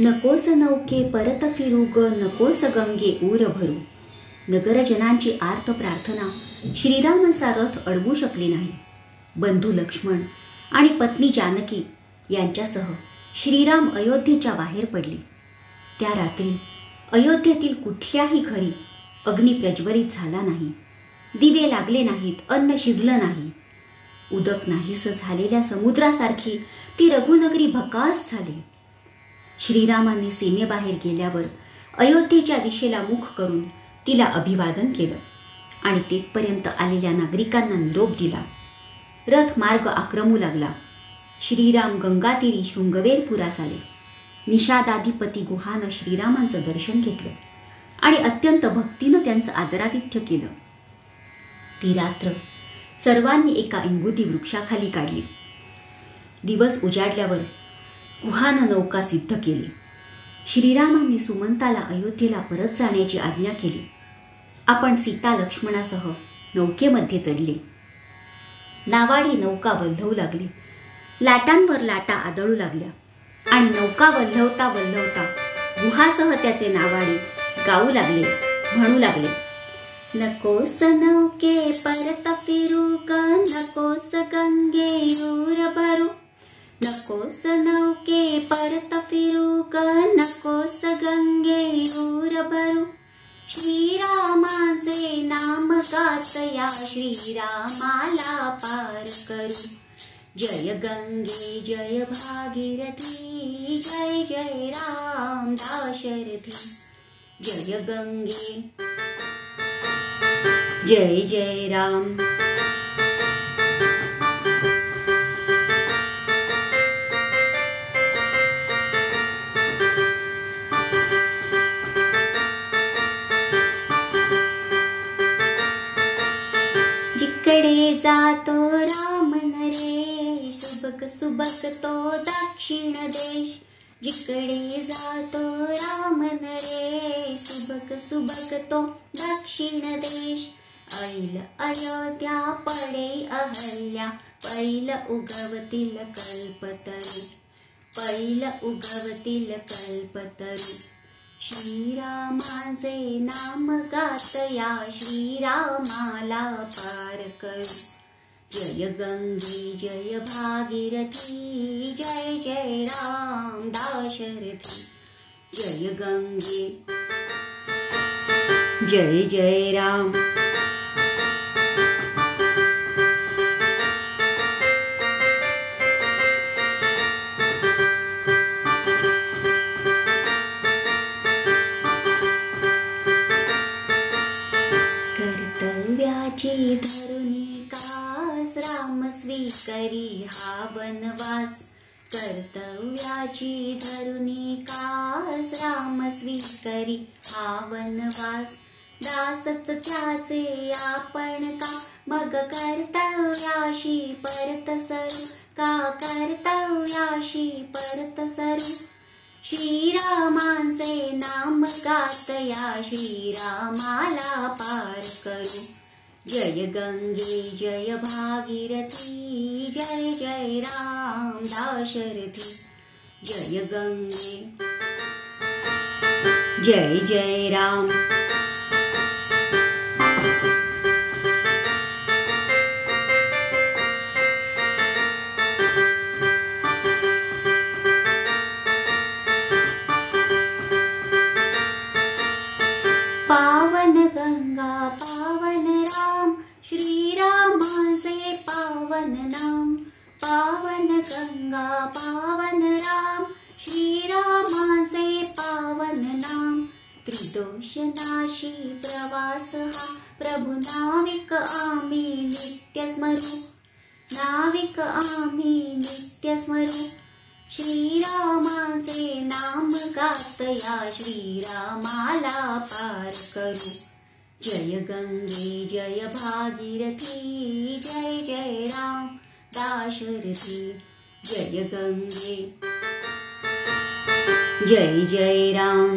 नकोस नौके परत फिरू ग नकोस गंगे ऊर भरू. नगरजनांची आर्त प्रार्थना श्रीरामांचा रथ अडवू शकली नाही. बंधू लक्ष्मण आणि पत्नी जानकी यांच्यासह श्रीराम अयोध्येच्या बाहेर पडले. त्या रात्री अयोध्येतील कुठल्याही घरी अग्नी प्रज्वलित झाला नाही. दिवे लागले नाहीत अन्न शिजलं नाही. उदक नाहीसं झालेल्या समुद्रासारखी ती रघुनगरी भकास झाली. श्रीरामांनी सीमेबाहेर गेल्यावर अयोध्येच्या दिशेला मुख करून तिला अभिवादन केलं आणि तिथपर्यंत आलेल्या नागरिकांना निरोप दिला. रथ मार्ग आक्रमू लागला. श्रीराम गंगातीरी शृंगवेरपुरास आले. निषादाधिपती गुहानं श्रीरामांचं दर्शन घेतलं आणि अत्यंत भक्तीनं त्यांचं आदरातिथ्य केलं. ती रात्र सर्वांनी एका इंगुती वृक्षाखाली काढली. दिवस उजाडल्यावर गुहानं नौका सिद्ध केली. श्रीरामांनी सुमंताला अयोध्येला परत जाण्याची आज्ञा केली. आपण सीता लक्ष्मणासह नौकेमध्ये चढले. नावाडी नौका वल्हवू लागली. लाटांवर लाटा आदळू लागल्या. आणि नौका वल्हवता वल्हवता गुहासह त्याचे नावाडी गाऊ लागले म्हणू लागले. नकोस नौके परत फिरू ग नको नकोस नौके परत फिरू ग नकोस गंगे यूर भरू। श्रीरामाचे नाम गात या श्रीरामाला पार करू। जय गंगे जय भागीरथी जय जय राम दाशरथी। जय गंगे। जय जय राम जिकडे जातो राम नरेश. सुबक सुबक तो दक्षिण देश. जिकडे जातो राम नरेश. सुबक सुबक तो दक्षिण देश. ऐल अयोध्या पडे अहल्या. पैल उगवतील कल्पतरू पैल उगवतील कल्पतरू श्रीरामाचे नाम गातया श्रीरामाला पार कर. जय गंगे जय भागीरथी जय जय राम दाशरथी. जय गंगे. जय जय राम. राम स्वीकरी हा वनवास. कर्तव्याची धरुणी कास राम स्वीकरी हा वनवास. दासच त्याचे आपण का? मग कर्तव्याशी परत सरू का? कर्तव्याशी परत सरू? श्रीरामांचे नाम गात या श्रीरामाला पार करू. जय गंगे जय भागीरथी जय जय राम दाशरथी जय गंगे। जय जय राम पावन गंगा पावन राम श्रीरामाचे पावन नाम. त्रिदोषनाशी प्रवास हा प्रभु नाविक आम्ही नित्य स्मरू. नाविक आम्ही नित्य स्मरू. श्रीरामाचे नाम गातया श्रीरामाला पार करू. जय गंगे जय भागीरथी जय जय राम. जय गंगे जय जय राम